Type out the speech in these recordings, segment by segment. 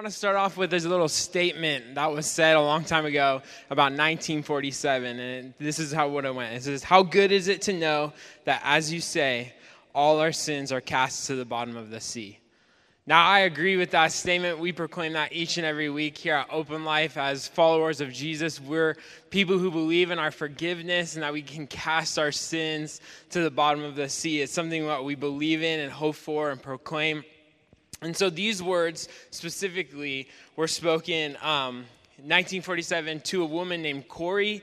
want to start off with this little statement that was said a long time ago about 1947. And this is how what it went. It says, How good is it to know that, as you say, all our sins are cast to the bottom of the sea? Now, I agree with that statement. We proclaim that each and every week here at Open Life as followers of Jesus. We're people who believe in our forgiveness and that we can cast our sins to the bottom of the sea. It's something that we believe in and hope for and proclaim. And so these words specifically were spoken um, 1947 to a woman named Corrie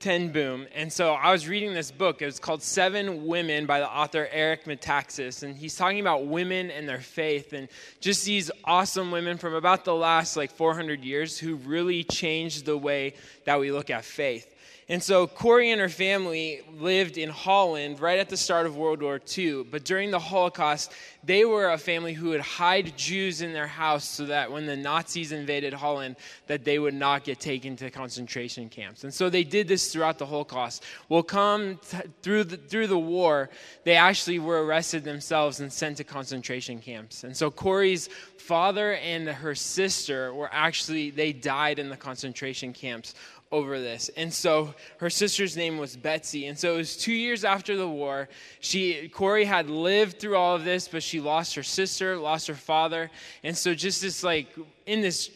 ten Boom. And so I was reading this book. It was called Seven Women by the author Eric Metaxas. And he's talking about women and their faith and just these awesome women from about the last like 400 years who really changed the way that we look at faith. And so Corrie and her family lived in Holland right at the start of World War II. But during the Holocaust, they were a family who would hide Jews in their house so that when the Nazis invaded Holland, that they would not get taken to concentration camps. And so they did this throughout the Holocaust. Well, come t- through the, through the war, they actually were arrested themselves and sent to concentration camps. And so Corrie's father and her sister were actually, they died in the concentration camps over this. And so her sister's name was Betsie. And so it was two years after the war. She Corrie had lived through all of this, but she lost her sister, lost her father. And so just this like in this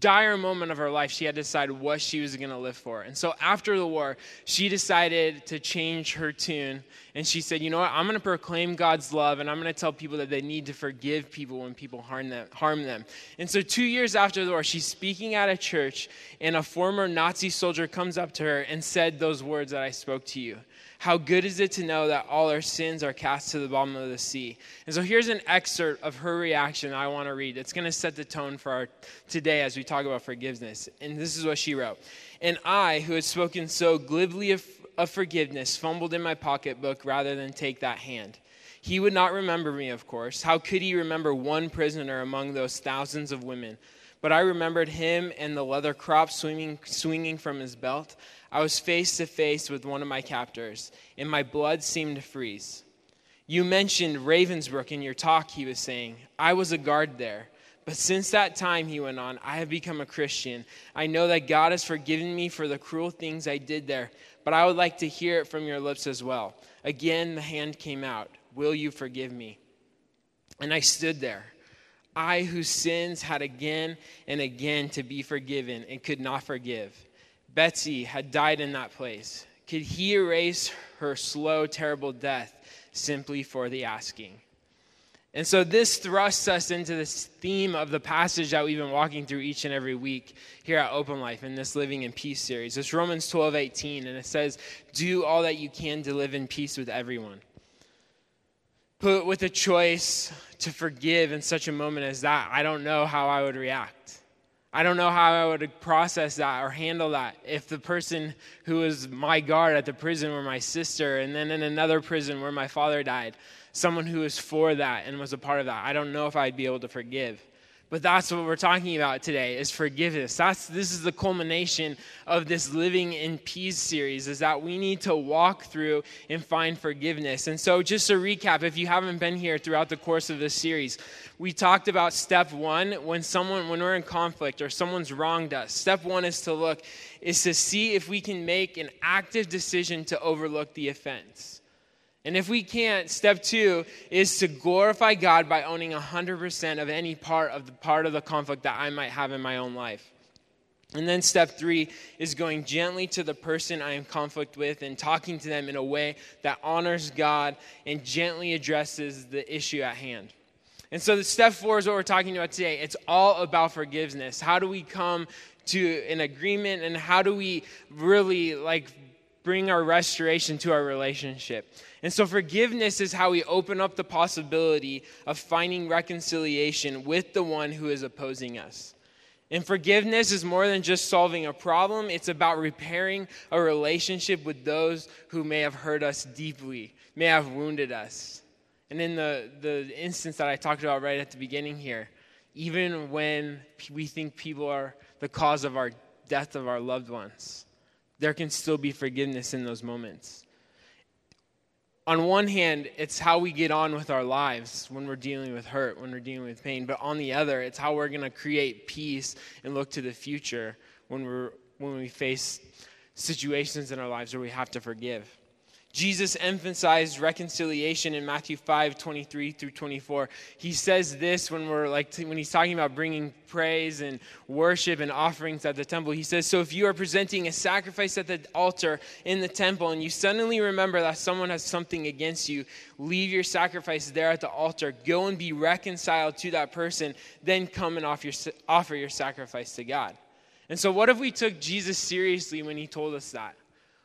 dire moment of her life, she had to decide what she was going to live for. And so after the war, she decided to change her tune. And she said, You know what? I'm going to proclaim God's love, and I'm going to tell people that they need to forgive people when people harm them. Harm them. And so two years after the war, she's speaking at a church, and a former Nazi soldier comes up to her and said those words that I spoke to you. How good is it to know that all our sins are cast to the bottom of the sea? And so here's an excerpt of her reaction I want to read. It's going to set the tone for our today as we talk about forgiveness. And this is what she wrote. And I, who had spoken so glibly of, of forgiveness, fumbled in my pocketbook rather than take that hand. He would not remember me, of course. How could he remember one prisoner among those thousands of women? But I remembered him and the leather crop swinging, swinging from his belt. I was face to face with one of my captors, and my blood seemed to freeze. You mentioned Ravensbrück in your talk, he was saying. I was a guard there. But since that time, he went on, I have become a Christian. I know that God has forgiven me for the cruel things I did there, but I would like to hear it from your lips as well. Again, the hand came out. Will you forgive me? And I stood there. I, whose sins had again and again to be forgiven and could not forgive. Betsie had died in that place. Could he erase her slow, terrible death simply for the asking? And so this thrusts us into this theme of the passage that we've been walking through each and every week here at Open Life in this Living in Peace series. It's Romans 12, 18, and it says, Do all that you can to live in peace with everyone. Put with a choice to forgive in such a moment as that, I don't know how I would react. I don't know how I would process that or handle that if the person who was my guard at the prison were my sister, and then in another prison where my father died, someone who was for that and was a part of that. I don't know if I'd be able to forgive. But that's what we're talking about today is forgiveness. That's this is the culmination of this living in peace series is that we need to walk through and find forgiveness. And so just to recap if you haven't been here throughout the course of this series, we talked about step 1 when someone when we're in conflict or someone's wronged us. Step 1 is to look is to see if we can make an active decision to overlook the offense. And if we can't, step two is to glorify God by owning 100% of any part of the part of the conflict that I might have in my own life. And then step three is going gently to the person I am conflict with and talking to them in a way that honors God and gently addresses the issue at hand. And so the step four is what we're talking about today. It's all about forgiveness. How do we come to an agreement and how do we really like bring our restoration to our relationship. And so, forgiveness is how we open up the possibility of finding reconciliation with the one who is opposing us. And forgiveness is more than just solving a problem, it's about repairing a relationship with those who may have hurt us deeply, may have wounded us. And in the, the instance that I talked about right at the beginning here, even when we think people are the cause of our death of our loved ones, there can still be forgiveness in those moments. on one hand, it's how we get on with our lives when we're dealing with hurt, when we're dealing with pain. But on the other, it's how we're going to create peace and look to the future when, we're, when we face situations in our lives where we have to forgive. Jesus emphasized reconciliation in Matthew 5 23 through 24. He says this when we're like, when he's talking about bringing praise and worship and offerings at the temple. He says, So if you are presenting a sacrifice at the altar in the temple and you suddenly remember that someone has something against you, leave your sacrifice there at the altar. Go and be reconciled to that person. Then come and offer your, offer your sacrifice to God. And so, what if we took Jesus seriously when he told us that?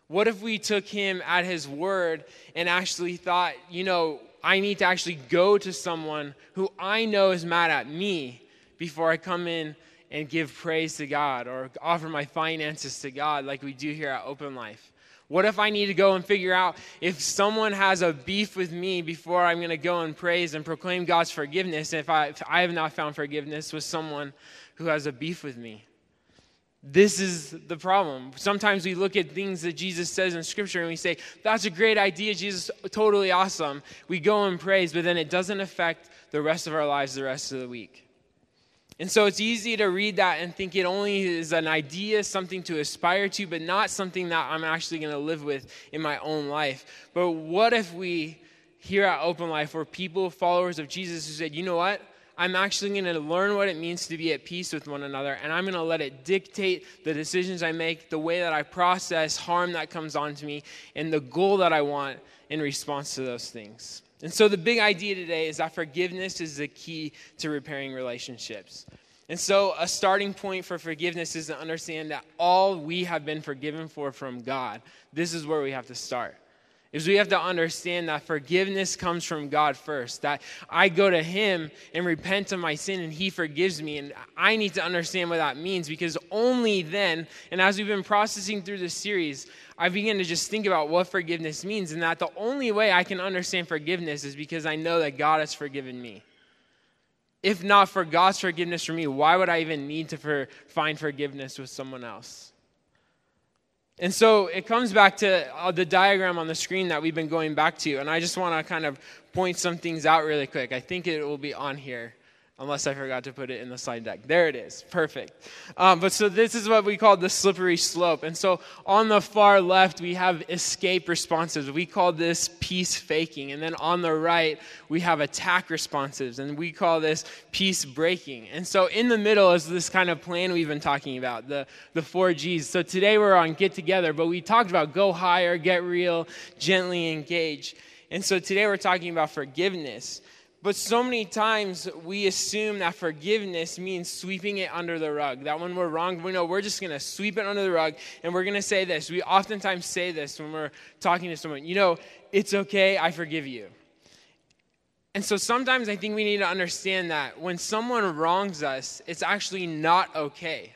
What if we took him at his word and actually thought, you know, I need to actually go to someone who I know is mad at me before I come in and give praise to God or offer my finances to God like we do here at Open Life? What if I need to go and figure out if someone has a beef with me before I'm going to go and praise and proclaim God's forgiveness if I, if I have not found forgiveness with someone who has a beef with me? This is the problem. Sometimes we look at things that Jesus says in Scripture and we say, That's a great idea, Jesus, totally awesome. We go and praise, but then it doesn't affect the rest of our lives the rest of the week. And so it's easy to read that and think it only is an idea, something to aspire to, but not something that I'm actually going to live with in my own life. But what if we, here at Open Life, were people, followers of Jesus, who said, You know what? I'm actually going to learn what it means to be at peace with one another, and I'm going to let it dictate the decisions I make, the way that I process harm that comes onto me, and the goal that I want in response to those things. And so, the big idea today is that forgiveness is the key to repairing relationships. And so, a starting point for forgiveness is to understand that all we have been forgiven for from God. This is where we have to start is we have to understand that forgiveness comes from God first. That I go to Him and repent of my sin and He forgives me. And I need to understand what that means because only then, and as we've been processing through this series, I begin to just think about what forgiveness means and that the only way I can understand forgiveness is because I know that God has forgiven me. If not for God's forgiveness for me, why would I even need to for, find forgiveness with someone else? And so it comes back to uh, the diagram on the screen that we've been going back to. And I just want to kind of point some things out really quick. I think it will be on here unless I forgot to put it in the slide deck. There it is. Perfect. Um, but so this is what we call the slippery slope. And so on the far left, we have escape responses. We call this peace faking. And then on the right, we have attack responses. And we call this peace breaking. And so in the middle is this kind of plan we've been talking about, the, the four G's. So today we're on get together, but we talked about go higher, get real, gently engage. And so today we're talking about forgiveness. But so many times we assume that forgiveness means sweeping it under the rug. That when we're wrong, we know we're just going to sweep it under the rug and we're going to say this. We oftentimes say this when we're talking to someone, you know, it's okay, I forgive you. And so sometimes I think we need to understand that when someone wrongs us, it's actually not okay.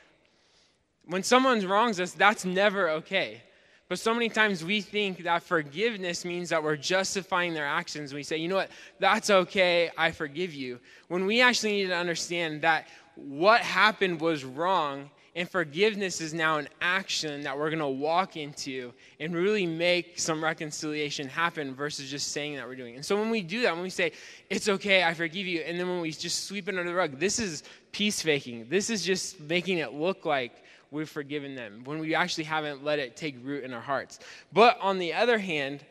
When someone wrongs us, that's never okay. But so many times we think that forgiveness means that we're justifying their actions. We say, you know what, that's okay, I forgive you. When we actually need to understand that what happened was wrong, and forgiveness is now an action that we're going to walk into and really make some reconciliation happen versus just saying that we're doing. And so when we do that, when we say, it's okay, I forgive you, and then when we just sweep it under the rug, this is peace faking. This is just making it look like we've forgiven them, when we actually haven't let it take root in our hearts. But on the other hand,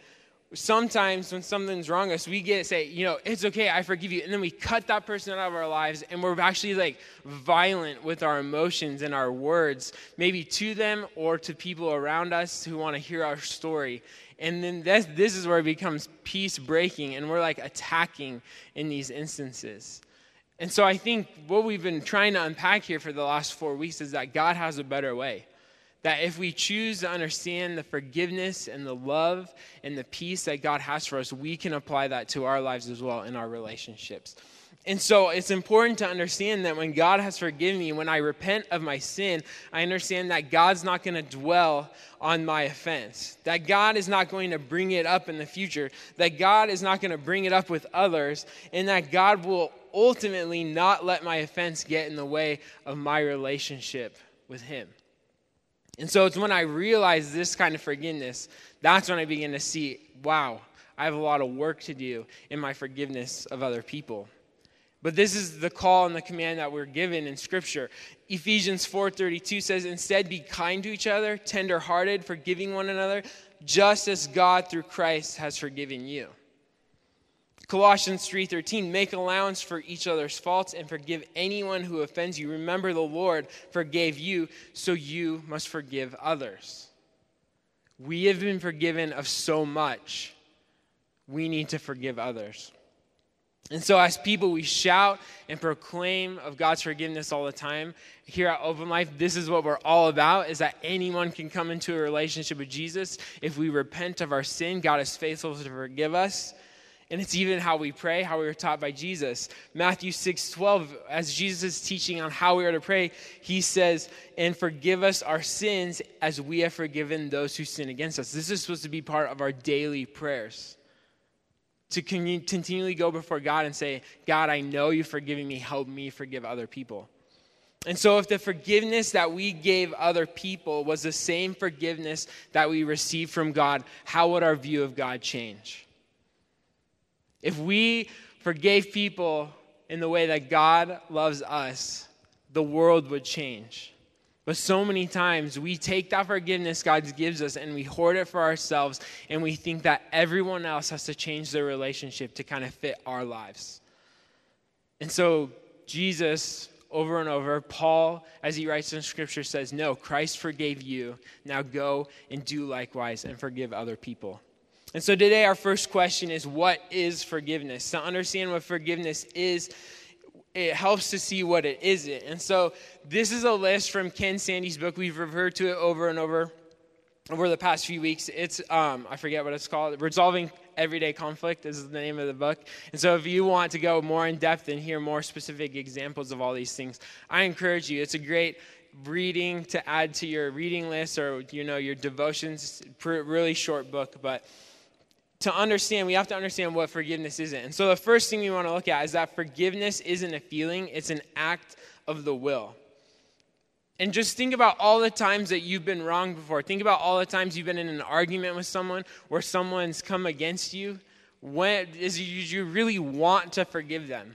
sometimes when something's wrong us, we get say, you know, it's okay, I forgive you. And then we cut that person out of our lives and we're actually like violent with our emotions and our words, maybe to them or to people around us who want to hear our story. And then this, this is where it becomes peace breaking and we're like attacking in these instances. And so I think what we've been trying to unpack here for the last four weeks is that God has a better way. That if we choose to understand the forgiveness and the love and the peace that God has for us, we can apply that to our lives as well in our relationships. And so it's important to understand that when God has forgiven me, when I repent of my sin, I understand that God's not going to dwell on my offense. That God is not going to bring it up in the future. That God is not going to bring it up with others. And that God will ultimately not let my offense get in the way of my relationship with Him. And so it's when I realize this kind of forgiveness, that's when I begin to see, wow, I have a lot of work to do in my forgiveness of other people. But this is the call and the command that we're given in scripture. Ephesians 4:32 says instead be kind to each other, tender-hearted, forgiving one another, just as God through Christ has forgiven you. Colossians 3:13 make allowance for each other's faults and forgive anyone who offends you. Remember the Lord forgave you, so you must forgive others. We have been forgiven of so much. We need to forgive others. And so, as people, we shout and proclaim of God's forgiveness all the time. Here at Open Life, this is what we're all about: is that anyone can come into a relationship with Jesus if we repent of our sin. God is faithful to forgive us. And it's even how we pray, how we were taught by Jesus. Matthew 6 12, as Jesus is teaching on how we are to pray, he says, And forgive us our sins as we have forgiven those who sin against us. This is supposed to be part of our daily prayers to continually go before God and say, God, I know you've forgiven me. Help me forgive other people. And so, if the forgiveness that we gave other people was the same forgiveness that we received from God, how would our view of God change? If we forgave people in the way that God loves us, the world would change. But so many times we take that forgiveness God gives us and we hoard it for ourselves and we think that everyone else has to change their relationship to kind of fit our lives. And so Jesus, over and over, Paul, as he writes in scripture, says, No, Christ forgave you. Now go and do likewise and forgive other people. And so today, our first question is What is forgiveness? To understand what forgiveness is, it helps to see what it isn't. And so this is a list from Ken Sande's book. We've referred to it over and over over the past few weeks. It's um, I forget what it's called. Resolving Everyday Conflict is the name of the book. And so if you want to go more in depth and hear more specific examples of all these things, I encourage you. It's a great reading to add to your reading list or you know your devotions. Really short book, but to understand, we have to understand what forgiveness isn't. And so the first thing we want to look at is that forgiveness isn't a feeling, it's an act of the will. And just think about all the times that you've been wrong before. Think about all the times you've been in an argument with someone where someone's come against you. When is you really want to forgive them?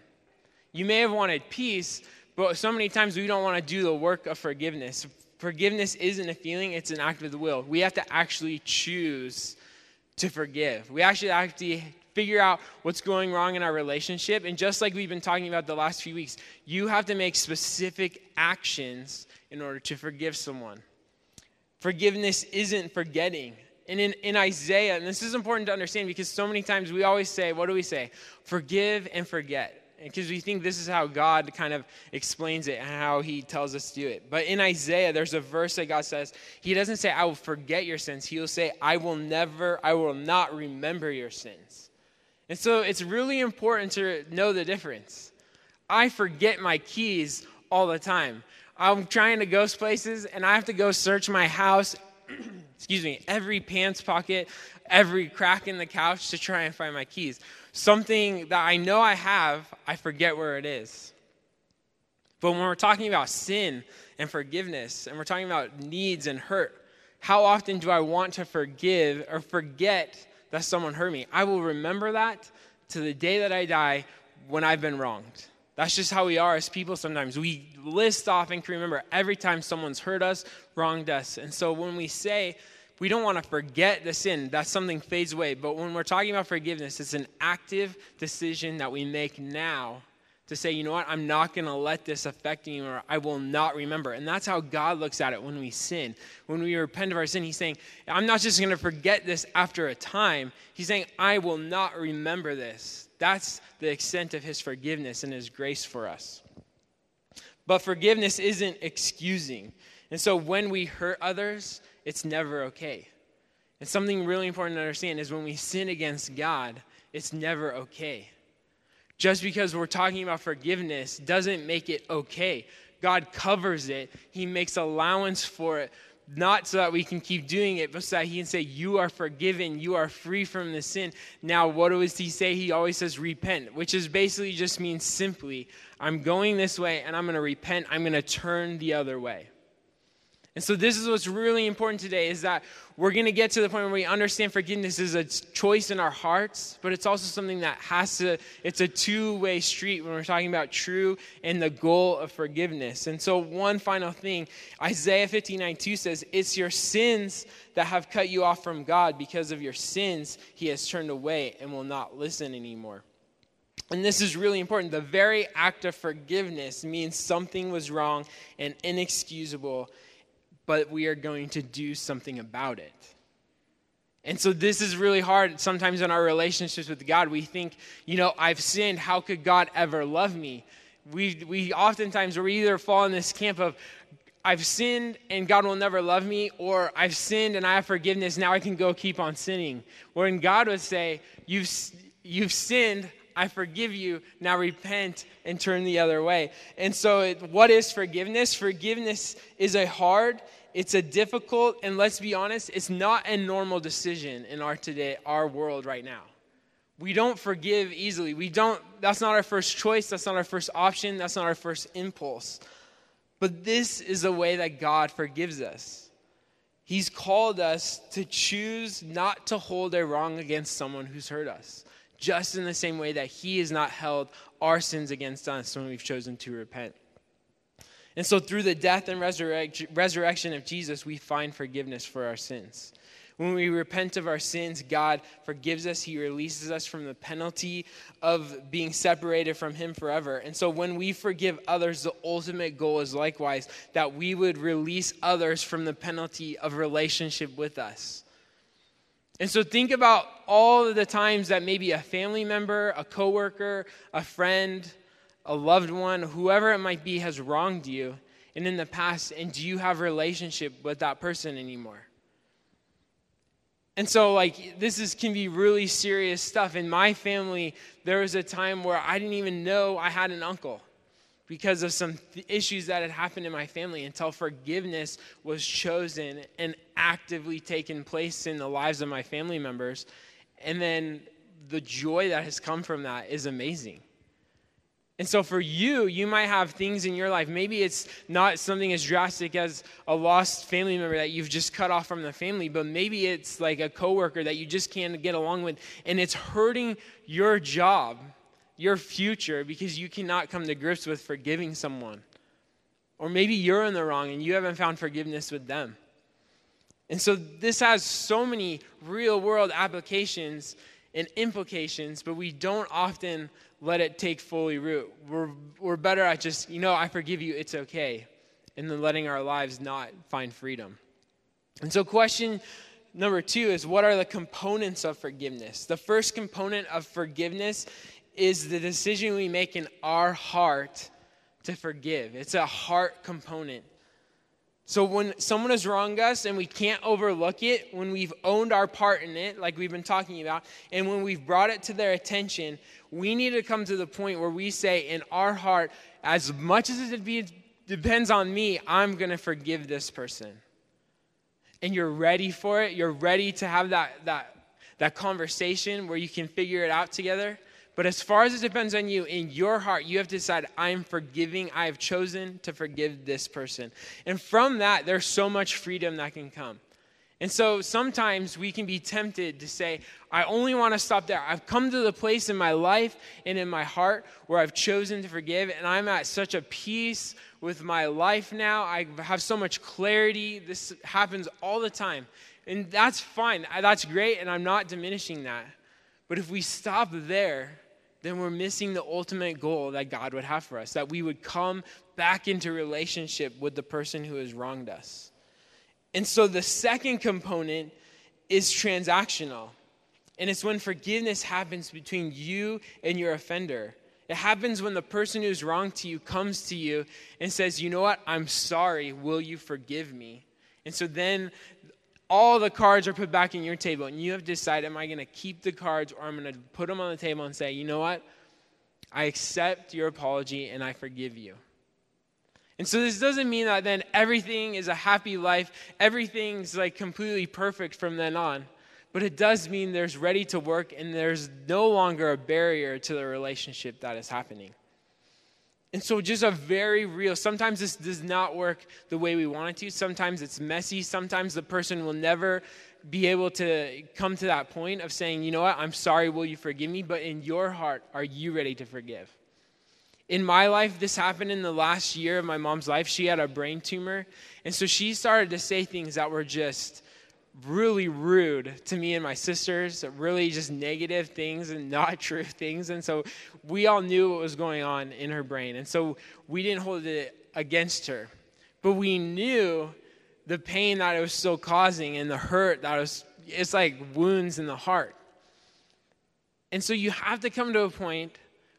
You may have wanted peace, but so many times we don't want to do the work of forgiveness. Forgiveness isn't a feeling, it's an act of the will. We have to actually choose to forgive. We actually have to figure out what's going wrong in our relationship. And just like we've been talking about the last few weeks, you have to make specific actions in order to forgive someone. Forgiveness isn't forgetting. And in, in Isaiah, and this is important to understand because so many times we always say, what do we say? Forgive and forget because we think this is how God kind of explains it and how he tells us to do it. But in Isaiah, there's a verse that God says, He doesn't say, I will forget your sins. He will say, I will never, I will not remember your sins. And so it's really important to know the difference. I forget my keys all the time. I'm trying to go places and I have to go search my house, excuse me, every pants pocket, every crack in the couch to try and find my keys something that I know I have, I forget where it is. But when we're talking about sin and forgiveness, and we're talking about needs and hurt, how often do I want to forgive or forget that someone hurt me? I will remember that to the day that I die when I've been wronged. That's just how we are as people sometimes. We list off and can remember every time someone's hurt us, wronged us. And so when we say, we don't want to forget the sin. That something fades away. But when we're talking about forgiveness, it's an active decision that we make now to say, you know what, I'm not going to let this affect me or I will not remember. And that's how God looks at it when we sin. When we repent of our sin, He's saying, I'm not just going to forget this after a time. He's saying, I will not remember this. That's the extent of His forgiveness and His grace for us. But forgiveness isn't excusing. And so when we hurt others, it's never okay. And something really important to understand is when we sin against God, it's never okay. Just because we're talking about forgiveness doesn't make it okay. God covers it, He makes allowance for it, not so that we can keep doing it, but so that He can say, You are forgiven, you are free from the sin. Now, what does He say? He always says, Repent, which is basically just means simply, I'm going this way and I'm going to repent, I'm going to turn the other way. And so this is what's really important today is that we're going to get to the point where we understand forgiveness is a choice in our hearts, but it's also something that has to it's a two-way street when we're talking about true and the goal of forgiveness. And so one final thing, Isaiah 59:2 says, "It's your sins that have cut you off from God because of your sins he has turned away and will not listen anymore." And this is really important. The very act of forgiveness means something was wrong and inexcusable but we are going to do something about it. And so this is really hard sometimes in our relationships with God. We think, you know, I've sinned. How could God ever love me? We, we oftentimes we either fall in this camp of, I've sinned and God will never love me, or I've sinned and I have forgiveness. Now I can go keep on sinning. Wherein God would say, You've, you've sinned. I forgive you. Now repent and turn the other way. And so, it, what is forgiveness? Forgiveness is a hard it's a difficult, and let's be honest, it's not a normal decision in our today, our world right now. We don't forgive easily. We don't, that's not our first choice. That's not our first option. That's not our first impulse. But this is the way that God forgives us. He's called us to choose not to hold a wrong against someone who's hurt us, just in the same way that He has not held our sins against us when we've chosen to repent. And so, through the death and resurrection of Jesus, we find forgiveness for our sins. When we repent of our sins, God forgives us. He releases us from the penalty of being separated from Him forever. And so, when we forgive others, the ultimate goal is likewise that we would release others from the penalty of relationship with us. And so, think about all of the times that maybe a family member, a coworker, a friend, a loved one, whoever it might be, has wronged you and in the past, and do you have a relationship with that person anymore? And so, like, this is, can be really serious stuff. In my family, there was a time where I didn't even know I had an uncle because of some th- issues that had happened in my family until forgiveness was chosen and actively taken place in the lives of my family members. And then the joy that has come from that is amazing. And so for you, you might have things in your life. Maybe it's not something as drastic as a lost family member that you've just cut off from the family, but maybe it's like a coworker that you just can't get along with and it's hurting your job, your future because you cannot come to grips with forgiving someone. Or maybe you're in the wrong and you haven't found forgiveness with them. And so this has so many real world applications and implications, but we don't often let it take fully root. We're, we're better at just, you know, I forgive you, it's okay, and then letting our lives not find freedom. And so, question number two is what are the components of forgiveness? The first component of forgiveness is the decision we make in our heart to forgive, it's a heart component. So when someone has wronged us and we can't overlook it, when we've owned our part in it, like we've been talking about, and when we've brought it to their attention, we need to come to the point where we say in our heart, as much as it be, depends on me, I'm going to forgive this person. And you're ready for it. You're ready to have that, that, that conversation where you can figure it out together. But as far as it depends on you, in your heart, you have to decide, I'm forgiving. I have chosen to forgive this person. And from that, there's so much freedom that can come. And so sometimes we can be tempted to say, I only want to stop there. I've come to the place in my life and in my heart where I've chosen to forgive, and I'm at such a peace with my life now. I have so much clarity. This happens all the time. And that's fine. That's great, and I'm not diminishing that. But if we stop there, then we're missing the ultimate goal that God would have for us that we would come back into relationship with the person who has wronged us. And so the second component is transactional. And it's when forgiveness happens between you and your offender. It happens when the person who's wrong to you comes to you and says, You know what? I'm sorry. Will you forgive me? And so then all the cards are put back in your table, and you have to decide am I going to keep the cards or I'm going to put them on the table and say, you know what? I accept your apology and I forgive you. And so this doesn't mean that then everything is a happy life, everything's like completely perfect from then on. But it does mean there's ready to work and there's no longer a barrier to the relationship that is happening. And so, just a very real, sometimes this does not work the way we want it to. Sometimes it's messy. Sometimes the person will never be able to come to that point of saying, you know what, I'm sorry, will you forgive me? But in your heart, are you ready to forgive? In my life, this happened in the last year of my mom's life. She had a brain tumor. And so she started to say things that were just really rude to me and my sisters, really just negative things and not true things. And so we all knew what was going on in her brain. And so we didn't hold it against her. But we knew the pain that it was still causing and the hurt that it was, it's like wounds in the heart. And so you have to come to a point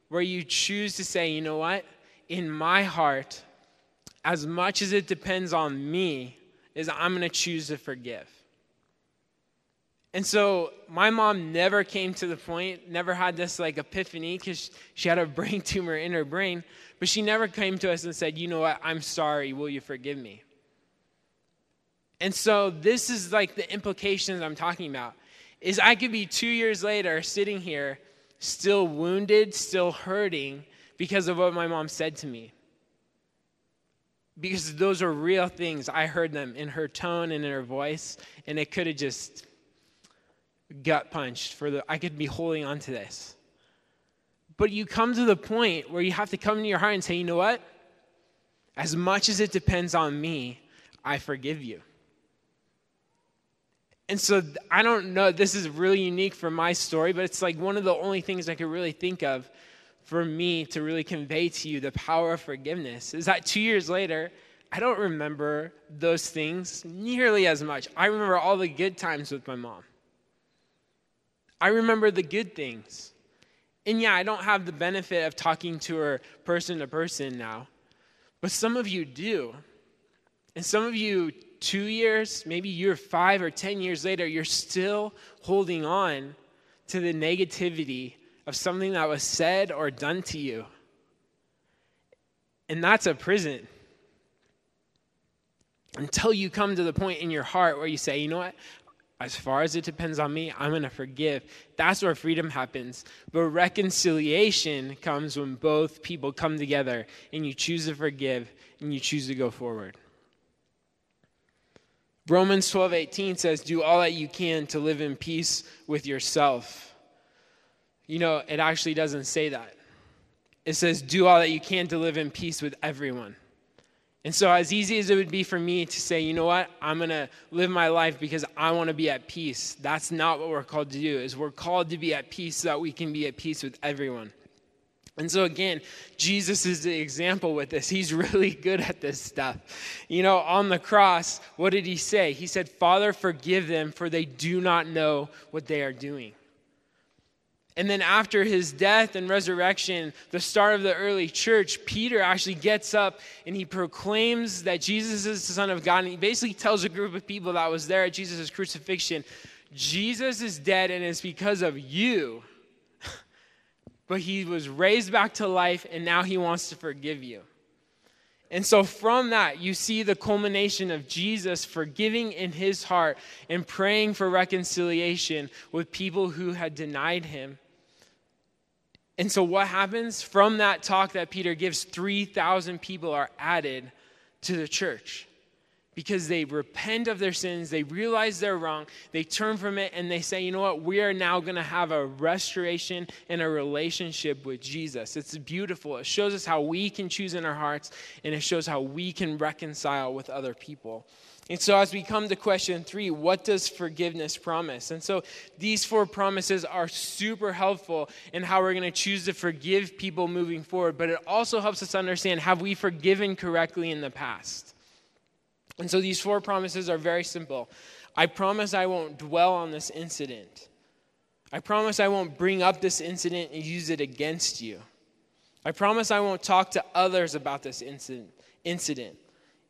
where you choose to say, you know what? In my heart, as much as it depends on me, is I'm going to choose to forgive. And so my mom never came to the point, never had this like epiphany because she had a brain tumor in her brain, but she never came to us and said, You know what? I'm sorry. Will you forgive me? And so this is like the implications I'm talking about. Is I could be two years later sitting here, still wounded, still hurting because of what my mom said to me. Because those are real things. I heard them in her tone and in her voice, and it could have just gut punched for the I could be holding on to this. But you come to the point where you have to come into your heart and say, you know what? As much as it depends on me, I forgive you. And so I don't know, this is really unique for my story, but it's like one of the only things I could really think of for me to really convey to you the power of forgiveness is that two years later, I don't remember those things nearly as much. I remember all the good times with my mom. I remember the good things. And yeah, I don't have the benefit of talking to her person to person now, but some of you do. And some of you, two years, maybe you're five or 10 years later, you're still holding on to the negativity of something that was said or done to you. And that's a prison. Until you come to the point in your heart where you say, you know what? as far as it depends on me, I'm going to forgive. That's where freedom happens. But reconciliation comes when both people come together and you choose to forgive and you choose to go forward. Romans 12:18 says, "Do all that you can to live in peace with yourself." You know, it actually doesn't say that. It says, "Do all that you can to live in peace with everyone." And so, as easy as it would be for me to say, you know what, I'm going to live my life because I want to be at peace, that's not what we're called to do. Is we're called to be at peace so that we can be at peace with everyone. And so, again, Jesus is the example with this. He's really good at this stuff. You know, on the cross, what did he say? He said, Father, forgive them, for they do not know what they are doing. And then after his death and resurrection, the start of the early church, Peter actually gets up and he proclaims that Jesus is the Son of God. And he basically tells a group of people that was there at Jesus' crucifixion Jesus is dead and it's because of you. But he was raised back to life and now he wants to forgive you. And so, from that, you see the culmination of Jesus forgiving in his heart and praying for reconciliation with people who had denied him. And so, what happens? From that talk that Peter gives, 3,000 people are added to the church because they repent of their sins, they realize they're wrong, they turn from it, and they say, you know what, we are now going to have a restoration and a relationship with Jesus. It's beautiful. It shows us how we can choose in our hearts, and it shows how we can reconcile with other people. And so, as we come to question three, what does forgiveness promise? And so, these four promises are super helpful in how we're going to choose to forgive people moving forward, but it also helps us understand have we forgiven correctly in the past? And so, these four promises are very simple. I promise I won't dwell on this incident. I promise I won't bring up this incident and use it against you. I promise I won't talk to others about this incident. incident.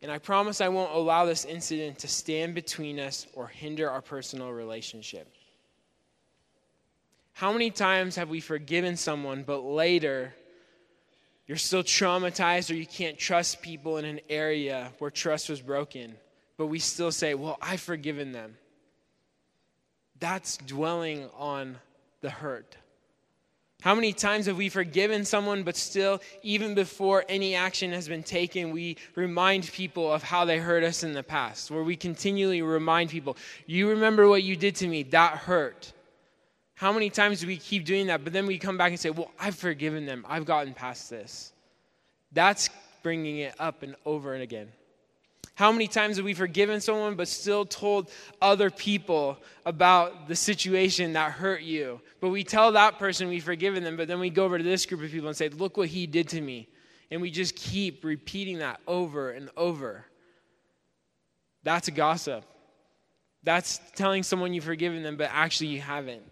And I promise I won't allow this incident to stand between us or hinder our personal relationship. How many times have we forgiven someone, but later you're still traumatized or you can't trust people in an area where trust was broken, but we still say, Well, I've forgiven them? That's dwelling on the hurt. How many times have we forgiven someone, but still, even before any action has been taken, we remind people of how they hurt us in the past? Where we continually remind people, You remember what you did to me, that hurt. How many times do we keep doing that, but then we come back and say, Well, I've forgiven them, I've gotten past this? That's bringing it up and over and again. How many times have we forgiven someone but still told other people about the situation that hurt you? But we tell that person we've forgiven them, but then we go over to this group of people and say, Look what he did to me. And we just keep repeating that over and over. That's gossip. That's telling someone you've forgiven them, but actually you haven't.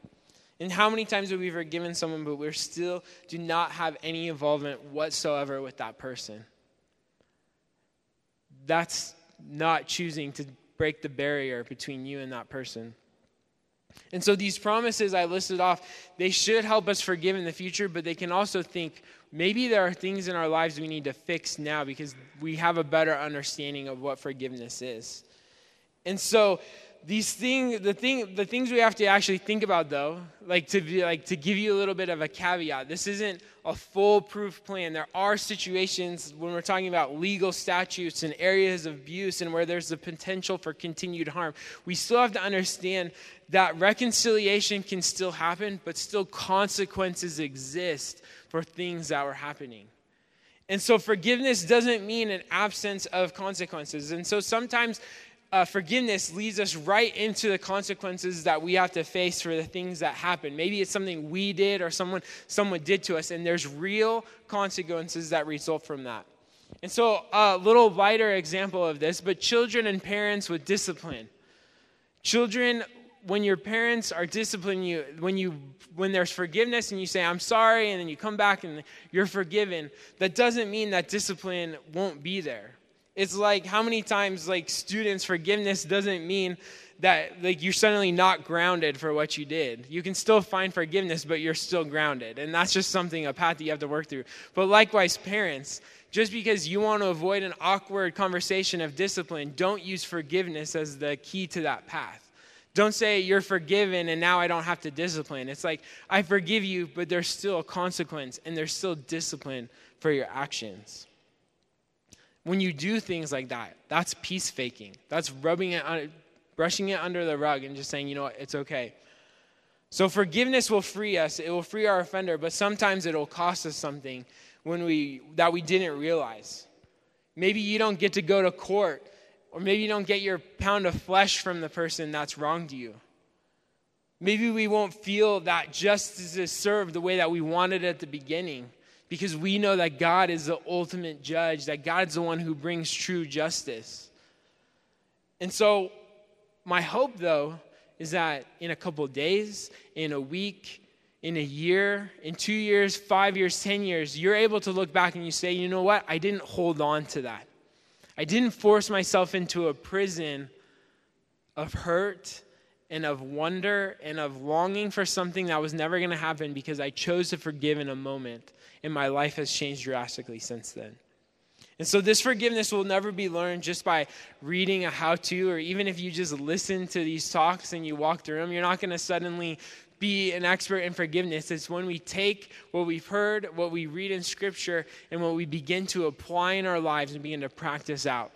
And how many times have we forgiven someone, but we still do not have any involvement whatsoever with that person? That's not choosing to break the barrier between you and that person. And so these promises I listed off, they should help us forgive in the future, but they can also think maybe there are things in our lives we need to fix now because we have a better understanding of what forgiveness is. And so these things the thing the things we have to actually think about though like to be like to give you a little bit of a caveat this isn't a foolproof plan. There are situations when we're talking about legal statutes and areas of abuse and where there's the potential for continued harm we still have to understand that reconciliation can still happen but still consequences exist for things that were happening. And so forgiveness doesn't mean an absence of consequences. And so sometimes uh, forgiveness leads us right into the consequences that we have to face for the things that happen. Maybe it's something we did or someone someone did to us, and there's real consequences that result from that. And so, a little lighter example of this, but children and parents with discipline. Children, when your parents are disciplining you, when you when there's forgiveness and you say I'm sorry, and then you come back and you're forgiven, that doesn't mean that discipline won't be there. It's like how many times like students forgiveness doesn't mean that like you're suddenly not grounded for what you did. You can still find forgiveness, but you're still grounded. And that's just something a path that you have to work through. But likewise, parents, just because you want to avoid an awkward conversation of discipline, don't use forgiveness as the key to that path. Don't say you're forgiven and now I don't have to discipline. It's like I forgive you, but there's still a consequence and there's still discipline for your actions. When you do things like that, that's peace faking. That's rubbing it brushing it under the rug and just saying, you know what, it's okay. So forgiveness will free us. It will free our offender, but sometimes it'll cost us something when we that we didn't realize. Maybe you don't get to go to court, or maybe you don't get your pound of flesh from the person that's wronged you. Maybe we won't feel that justice is served the way that we wanted at the beginning because we know that God is the ultimate judge, that God's the one who brings true justice. And so, my hope, though, is that in a couple days, in a week, in a year, in two years, five years, ten years, you're able to look back and you say, you know what? I didn't hold on to that. I didn't force myself into a prison of hurt and of wonder and of longing for something that was never going to happen because I chose to forgive in a moment and my life has changed drastically since then. And so, this forgiveness will never be learned just by reading a how to, or even if you just listen to these talks and you walk through them, you're not going to suddenly be an expert in forgiveness. It's when we take what we've heard, what we read in Scripture, and what we begin to apply in our lives and begin to practice out.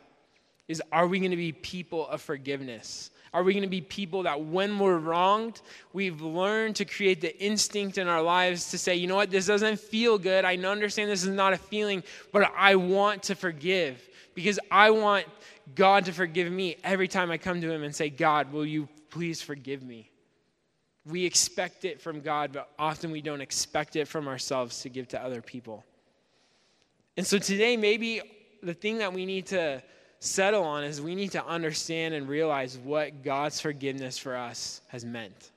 Is are we going to be people of forgiveness? Are we going to be people that, when we're wronged, we've learned to create the instinct in our lives to say, you know what, this doesn't feel good. I understand this is not a feeling, but I want to forgive because I want God to forgive me every time I come to Him and say, God, will you please forgive me? We expect it from God, but often we don't expect it from ourselves to give to other people. And so today, maybe the thing that we need to settle on is we need to understand and realize what God's forgiveness for us has meant.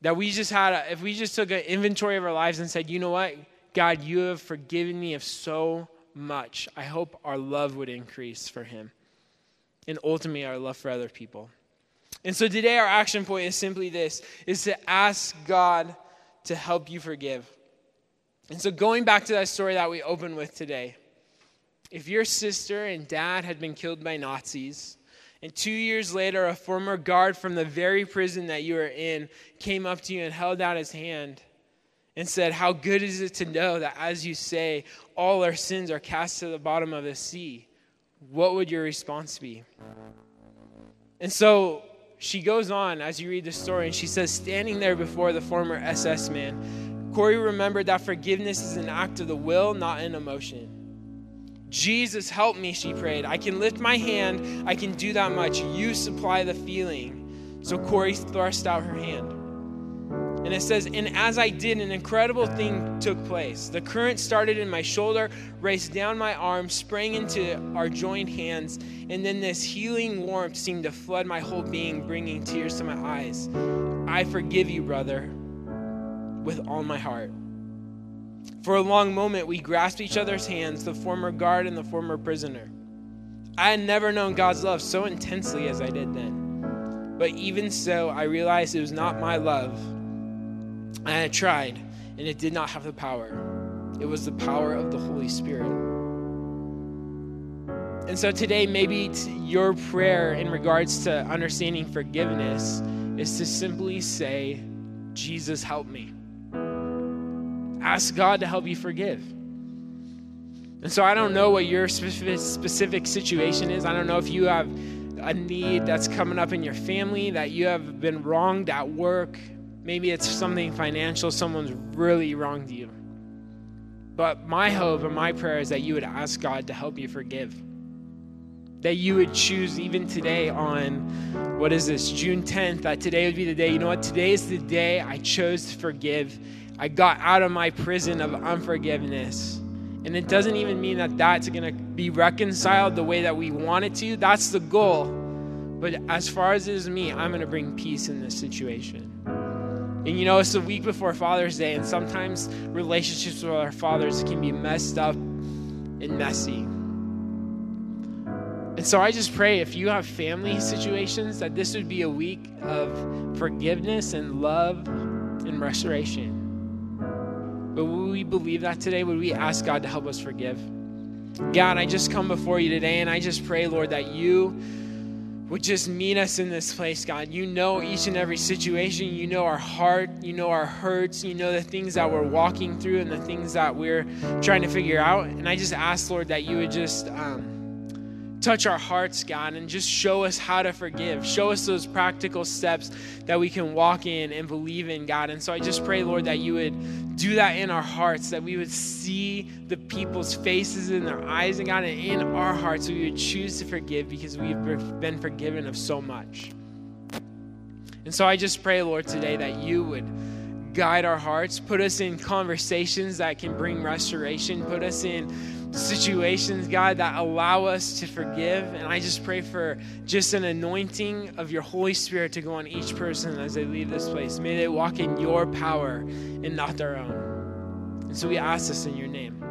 That we just had, a, if we just took an inventory of our lives and said, you know what, God, you have forgiven me of so much. I hope our love would increase for Him and ultimately our love for other people. And so today, our action point is simply this is to ask God to help you forgive. And so, going back to that story that we opened with today, if your sister and dad had been killed by Nazis, and two years later, a former guard from the very prison that you were in came up to you and held out his hand and said, How good is it to know that as you say, all our sins are cast to the bottom of the sea? What would your response be? And so she goes on as you read the story, and she says, Standing there before the former SS man, Corrie remembered that forgiveness is an act of the will, not an emotion. Jesus, help me, she prayed. I can lift my hand, I can do that much. You supply the feeling. So Corrie thrust out her hand. And it says, And as I did, an incredible thing took place. The current started in my shoulder, raced down my arm, sprang into our joined hands, and then this healing warmth seemed to flood my whole being, bringing tears to my eyes. I forgive you, brother, with all my heart. For a long moment, we grasped each other's hands, the former guard and the former prisoner. I had never known God's love so intensely as I did then. But even so, I realized it was not my love I had tried, and it did not have the power. It was the power of the Holy Spirit. And so today, maybe your prayer in regards to understanding forgiveness is to simply say, Jesus, help me. Ask God to help you forgive. And so I don't know what your specific, situation is. I don't know if you have a need that's coming up in your family, that you have been wronged at work, Maybe it's something financial, someone's really wronged you. But my hope and my prayer is that you would ask God to help you forgive. That you would choose even today on, what is this, June 10th, that today would be the day. You know what? Today is the day I chose to forgive. I got out of my prison of unforgiveness. And it doesn't even mean that that's going to be reconciled the way that we want it to. That's the goal. But as far as it is me, I'm going to bring peace in this situation. And you know, it's the week before Father's Day, and sometimes relationships with our fathers can be messed up and messy. And so I just pray if you have family situations, that this would be a week of forgiveness and love and restoration. But would we believe that today? Would we ask God to help us forgive? God, I just come before you today and I just pray, Lord, that you would just meet us in this place, God. You know each and every situation. You know our heart. You know our hurts. You know the things that we're walking through and the things that we're trying to figure out. And I just ask, Lord, that you would just. Um, touch our hearts, God, and just show us how to forgive. Show us those practical steps that we can walk in and believe in, God. And so I just pray, Lord, that you would do that in our hearts, that we would see the people's faces in their eyes, and God, and in our hearts, we would choose to forgive because we've been forgiven of so much. And so I just pray, Lord, today that you would guide our hearts, put us in conversations that can bring restoration, put us in situations, God, that allow us to forgive. And I just pray for just an anointing of your Holy Spirit to go on each person as they leave this place. May they walk in your power and not their own. And so we ask this in your name.